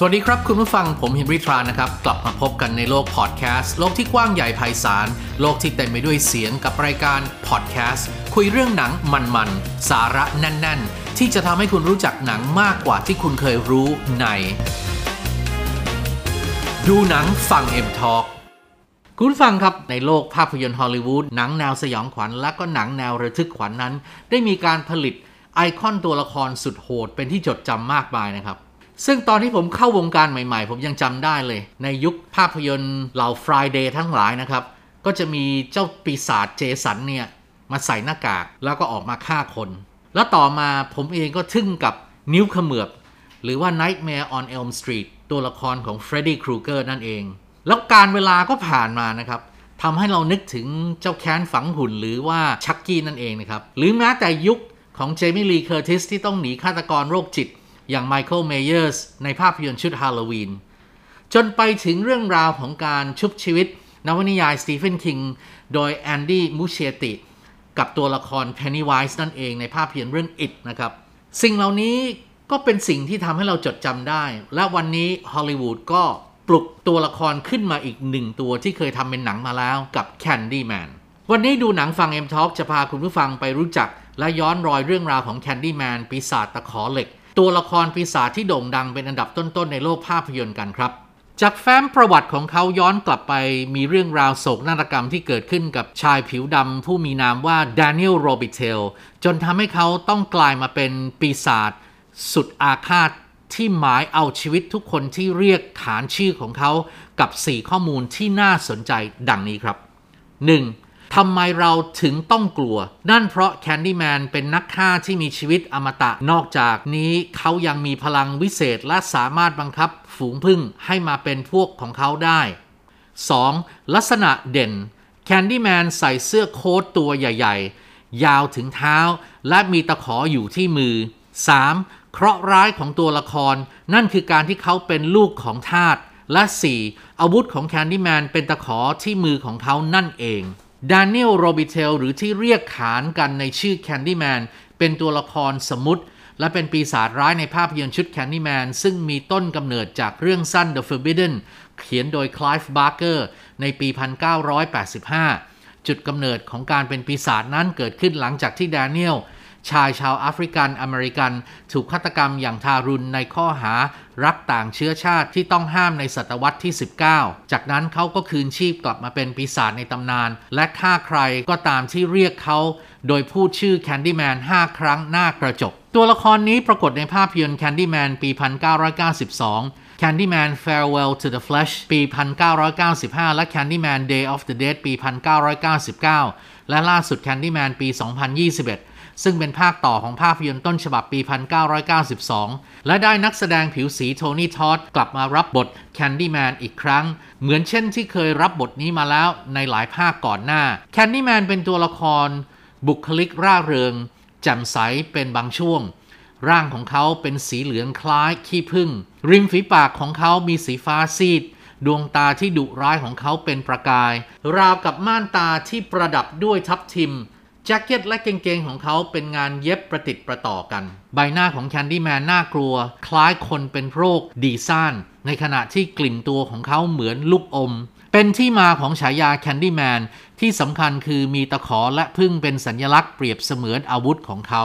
สวัสดีครับคุณผู้ฟังผมเฮนรี่ทรานะครับ กลับมาพบกันในโลกพอดแคสต์โลกที่กว้างใหญ่ไพศาล โลกที่เต็มไปด้วยเสียงกับรายการพอดแคสต์คุยเรื่องหนังมันๆ สาระแน่น ๆ ที่จะทำให้คุณรู้จักหนังมากกว่าที่คุณเคยรู้ใน ดูหนังฟังเอ็มทอ k คุณฟังครับ ในโลกภาพยนตร์ฮอลลีวูดหนังแนวสยองขวัญและก็หนังแนวระทึกขวัญนนั้น ได้มีการผลิตไอคอนตัวละครสุดโหดเป็นที่จดจำมากมายนะครับ ซึ่งตอนที่ผมเข้าวงการใหม่ๆ ผมยังจำได้เลย ในยุคภาพยนตร์เหล่า Friday ทั้งหลายนะครับ ก็จะมีเจ้าปีศาจเจสันเนี่ย มาใส่หน้ากากแล้วก็ออกมาฆ่าคน แล้วต่อมาผมเองก็ทึ่งกับนิ้วขมือบหรือว่า Nightmare on Elm Street ตัวละครของ Freddy Krueger นั่นเอง แล้วการเวลาก็ผ่านมานะครับทำให้เรานึกถึงเจาะแค้นฝังหุ่นหรือว่าชัคกี้นั่นเองนะครับ หรือแม้แต่ยุคของเจมี่ลีเคอร์ติสที่ต้องหนีฆาตกรโรคจิต อย่างไมเคิลเมเยอร์สในภาพยนตร์ชุดฮาโลวีน จนไปถึงเรื่องราวของการชุบชีวิต นวนิยายสตีเฟนคิงโดยแอนดี้มูเชติ กับตัวละครเพนนีไวส์นั่นเองในภาพยนตร์เรื่อง It นะครับ สิ่งเหล่านี้ก็เป็นสิ่งที่ทำให้เราจดจำได้ และวันนี้ฮอลลีวูดก็ปลุกตัวละครขึ้นมาอีกหนึ่งตัวที่เคยทำเป็นหนังมาแล้วกับ Candyman วันนี้ดูหนังฟัง M Talk จะพาคุณผู้ฟังไปรู้จัก และย้อนรอยเรื่องราวของ Candyman ปีศาจตะขอเหล็ก ตัวละครปีศาจที่โด่งดังเป็นอันดับต้นๆในโลกภาพยนตร์กันครับ จากแฟ้มประวัติของเขาย้อนกลับไปมีเรื่องราวโศกนาฏกรรมที่เกิดขึ้นกับชายผิวดำผู้มีนามว่าด a นิ e l โรบิเทลจนทำให้เขาต้องกลายมาเป็นปีศาจสุดอาฆาตที่หมายเอาชีวิตทุกคนที่เรียกขานชื่อของเขากับ 4 ข้อมูลที่น่าสนใจดังนี้ครับ 1. ทำไมเราถึงต้องกลัว นั่นเพราะแคนดี้แมนเป็นนักฆ่าที่มีชีวิตอมตะ นอกจากนี้เขายังมีพลังวิเศษและสามารถบังคับฝูงพึ่งให้มาเป็นพวกของเขาได้ 2. ลักษณะเด่น แคนดี้แมนใส่เสื้อโค้ทตัวใหญ่ ๆ ยาวถึงเท้า และมีตะขออยู่ที่มือ 3. เคราะห์ร้ายของตัวละคร นั่นคือการที่เขาเป็นลูกของทาสและ 4. อาวุธของแคนดี้แมนเป็นตะขอที่มือของเขานั่นเอง ดานิเอลโรบิเทลหรือที่เรียกขานกันในชื่อแคนดี้แมนเป็นตัวละครสมมุติ และเป็นปีศาจร้ายในภาพยนตร์ชุดแคนดี้แมนซึ่งมีต้นกำเนิดจากเรื่องสั้น The Forbidden เขียนโดยคลีฟบาร์เกอร์ในปี 1985 จุดกำเนิดของการเป็นปีศาจนั้นเกิดขึ้นหลังจากที่ดานิเอล ชายชาวแอฟริกันอเมริกัน ถูกฆาตกรรมอย่างทารุณในข้อหารักต่างเชื้อชาติที่ต้องห้ามในศตวรรษที่ 19 จากนั้นเขาก็คืนชีพกลับมาเป็นปีศาจในตำนาน และฆ่าใครก็ตามที่เรียกเขา โดยพูดชื่อแคนดี้แมน5ครั้งหน้ากระจก ตัวละครนี้ปรากฏในภาพยนตร์แคนดี้แมนปี 1992 Candyman Farewell to the Flesh ปี 1995 และ Candyman Day of the Dead ปี 1999 และล่าสุด Candyman ปี 2021 ซึ่งเป็นภาคต่อของภาพยนตร์ต้นฉบับปี 1992 และได้นักแสดงผิวสีโทนี่ทอดกลับมารับบท Candyman อีกครั้ง เหมือนเช่นที่เคยรับบทนี้มาแล้วในหลายภาคก่อนหน้า Candyman เป็นตัวละคร บุคลิกร่าเริงแจ่มใสเป็นบางช่วง ร่างของเขาเป็นสีเหลืองคล้ายขี้ผึ้งริมฝีปากของเขามีสีฟ้าซีด ดวงตาที่ดุร้ายของเขาเป็นประกาย ราวกับม่านตาที่ประดับด้วยทับทิมแจ็คเก็ตและกางเกงของเขาเป็นงานเย็บประติดประต่อกัน ใบหน้าของแคนดี้แมนน่ากลัว คล้ายคนเป็นโรคดีซ่าน ในขณะที่กลิ่นตัวของเขาเหมือนลูกอม เป็นที่มาของฉายาแคนดี้แมนที่สำคัญคือมีตะขอและผึ้งเป็นสัญลักษณ์เปรียบเสมือนอาวุธของเขา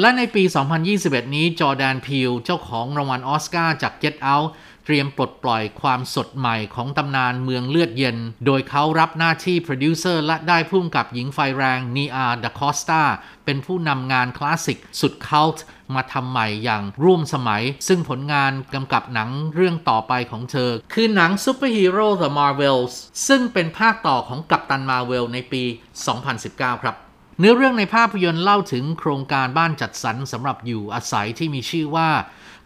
และในปี 2021 นี้จอร์แดนพีลเจ้าของรางวัลออสการ์จาก Get Out เตรียมปลดปล่อยความสดใหม่ของตำนานเมืองเลือดเย็น โดยเขารับหน้าที่โปรดิวเซอร์และได้ผู้กำกับหญิงไฟแรงนีอาดาคอสตาเป็นผู้นำงานคลาสสิกสุด cult มาทำใหม่อย่างร่วมสมัย ซึ่งผลงานกำกับหนังเรื่องต่อไปของเธอ คือหนังซูเปอร์ฮีโร่ The Marvels ซึ่งเป็นภาคต่อของกัปตันมาเวลในปี 2019 ครับ เนื้อเรื่องในภาพยนตร์เล่าถึงโครงการบ้านจัดสรรสำหรับอยู่อาศัยที่มีชื่อว่า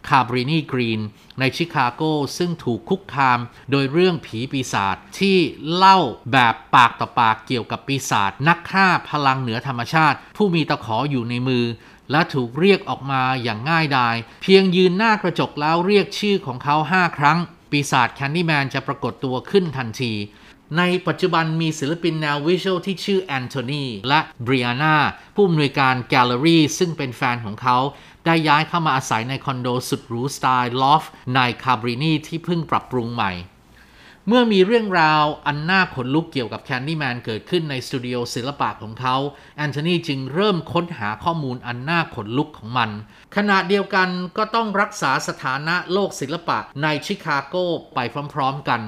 คาบรินีกรีนในชิคาโกซึ่งถูกคุกคามโดยเรื่องผีปีศาจที่เล่าแบบปากต่อปากเกี่ยวกับปีศาจนักฆ่าพลังเหนือธรรมชาติ ผู้มีตะขออยู่ในมือ และถูกเรียกออกมาอย่างง่ายดาย เพียงยืนหน้ากระจกแล้วเรียกชื่อของเขา 5 ครั้ง ปีศาจแคนดี้แมนจะปรากฏตัวขึ้นทันที ในปัจจุบันมีศิลปินแนว visual ที่ชื่อแอนโทนีและบริอาน่าผู้อำนวยการแกลเลอรี่ซึ่งเป็นแฟนของเขา ได้ย้ายเข้ามาอาศัยในคอนโดสุดหรูสไตล์ loft ในคาบรินีที่เพิ่งปรับปรุงใหม่ เมื่อมีเรื่องราวอันน่าขนลุกเกี่ยวกับแคนดี้แมนเกิดขึ้นในสตูดิโอศิลปะของเขาแอนโทนีจึงเริ่มค้นหาข้อมูลอันน่าขนลุกของมัน ขณะเดียวกันก็ต้องรักษาสถานะโลกศิลปะในชิคาโกไปพร้อมๆกัน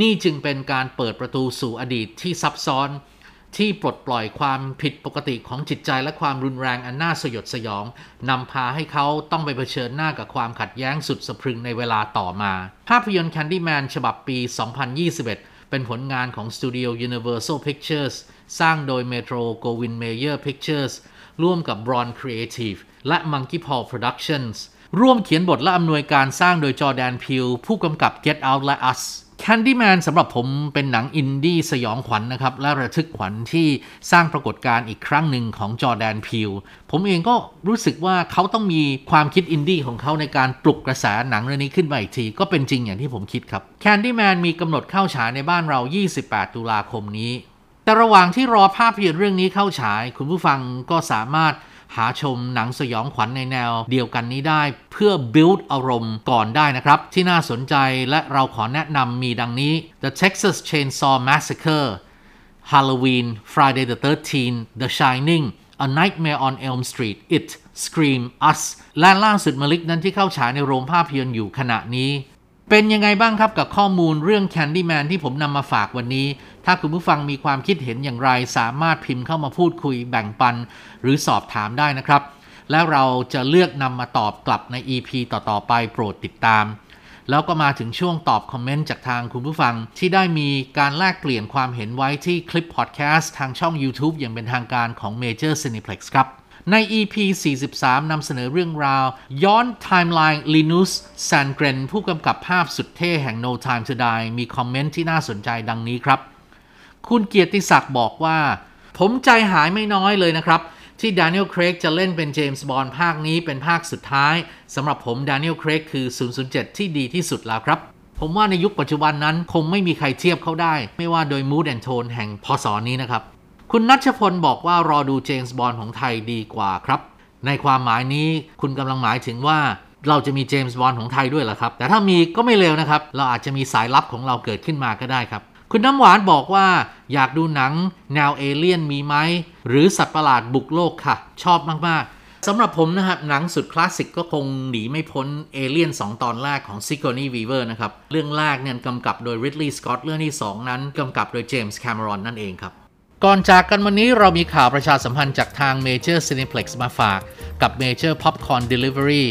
นี่จึงเป็นการเปิดประตูสู่อดีตที่ซับซ้อน ที่ปลดปล่อยความผิดปกติของจิตใจและความรุนแรงอันน่าสยดสยองนำพาให้เขาต้องไปเผชิญหน้ากับความขัดแย้งสุดสะพรึงในเวลาต่อมา ภาพยนตร์ Candyman ฉบับปี 2021 เป็นผลงานของสตูดิโอ Universal Pictures สร้างโดย Metro Goldwyn Mayer Pictures ร่วมกับ Bron Creative และ Monkey Paw Productions ร่วมเขียนบทและอำนวยการสร้างโดยจอแดนพิวผู้กำกับ Get Out และ Us Candyman สำหรับผมเป็นหนังอินดี้สยองขวัญนนะครับ และระทึกขวัญที่สร้างปรากฏการณ์อีกครั้งหนึ่งของจอแดนพิวผมเองก็รู้สึกว่าเขาต้องมีความคิดอินดี้ของเขาในการปลุกกระแสหนังเรื่องนี้ขึ้นมาอีกที ก็เป็นจริงอย่างที่ผมคิดครับ Candyman มีกำหนดเข้าฉายในบ้านเรา 28 ตุลาคมนี้ แต่ระหว่างที่รอภาพยนตร์เรื่องนี้เข้าฉาย คุณผู้ฟังก็สามารถ หาชมหนังสยองขวัญในแนวเดียวกันนี้ได้เพื่อ build อารมณ์ก่อนได้นะครับ ที่น่าสนใจและเราขอแนะนำมีดังนี้ The Texas Chainsaw Massacre Halloween Friday the 13th The Shining A Nightmare on Elm Street It Scream Us และล่าสุดมลิกนั้นที่เข้าฉายในโรงภาพยนตร์อยู่ขณะนี้ เป็นยังไงบ้างครับกับข้อมูลเรื่อง Candyman ที่ผมนำมาฝากวันนี้ ถ้าคุณผู้ฟังมีความคิดเห็นอย่างไร สามารถพิมพ์เข้ามาพูดคุยแบ่งปัน หรือสอบถามได้นะครับ แล้วเราจะเลือกนำมาตอบกลับใน EP ต่อๆไปโปรดติดตาม แล้วก็มาถึงช่วงตอบคอมเมนต์จากทางคุณผู้ฟัง ที่ได้มีการแลกเปลี่ยนความเห็นไว้ที่คลิปพอดแคสต์ทางช่อง YouTube อย่างเป็นทางการของ Major Cineplex ครับใน EP 43 นำเสนอเรื่องราว ย้อนไทม์ไลน์ลินุสแซนเกรนผู้กำกับภาพสุดเท่แห่ง No Time to Die มีคอมเมนต์ที่น่าสนใจดังนี้ครับ คุณเกียรติศักดิ์บอกว่า ผมใจหายไม่น้อยเลยนะครับ ที่ด a น i e l ลเครกจะเล่นเป็นเจมส์บอนด์ภาคนี้เป็นภาคสุดท้ายสำหรับผมด a น i e l ลเครกคือ 007 ที่ดีที่สุดแล้วครับ ผมว่าในยุคปัจจุบันนั้นคงไม่มีใครเทียบเขาได้ ไม่ว่าโดย mood and tone แห่งพ.ศ.นี้นะครับ คุณนัชพลบอกว่ารอดูเจมส์บอนด์ของไทยดีกว่าครับ ในความหมายนี้คุณกำลังหมายถึงว่าเราจะมีเจมส์บอนด์ของไทยด้วยเหรอครับ แต่ถ้ามีก็ไม่เลวนะครับ เราอาจจะมีสายลับของเราเกิดขึ้นมาก็ได้ครับ คุณน้ำหวานบอกว่า อยากดูหนังแนวเอเลี่ยนมีไหม หรือสัตว์ประหลาดบุกโลกค่ะ ชอบมาก ๆ สำหรับผมนะครับ หนังสุดคลาสสิกก็คงหนีไม่พ้นเอเลี่ยน2 ตอนแรกของซิกอร์นีย์ วีเวอร์นะครับ เรื่องแรกเนี่ยกำกับโดยริดลีย์สกอตเรื่องที่ 2 นั้นกำกับโดยเจมส์แคมรอนนั่นเองครับก่อนจากกันวันนี้เรามีข่าวประชาสัมพันธ์จากทาง Major Cineplex มาฝาก กับ Major Popcorn Delivery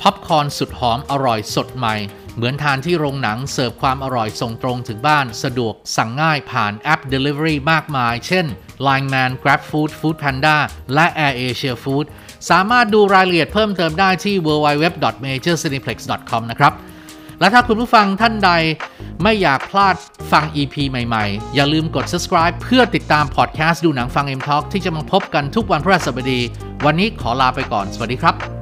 พ็อปคอร์นสุดหอมอร่อยสดใหม่ เหมือนทานที่โรงหนังเสิร์ฟความอร่อยส่งตรงถึงบ้านสะดวกสั่งง่ายผ่านแอป Delivery มากมาย เช่น Line Man Grab Food Food Panda และ Air Asia Food สามารถดูรายละเอียดเพิ่มเติมได้ที่ www.majorcineplex.com นะครับ และถ้าคุณผู้ฟังท่านใดไม่อยากพลาดฟัง EP ใหม่ๆ อย่าลืมกด subscribe เพื่อติดตามพอดแคสต์ดูหนังฟัง M Talk ที่จะมาพบกันทุกวันพฤหัสบดี วันนี้ขอลาไปก่อน สวัสดีครับ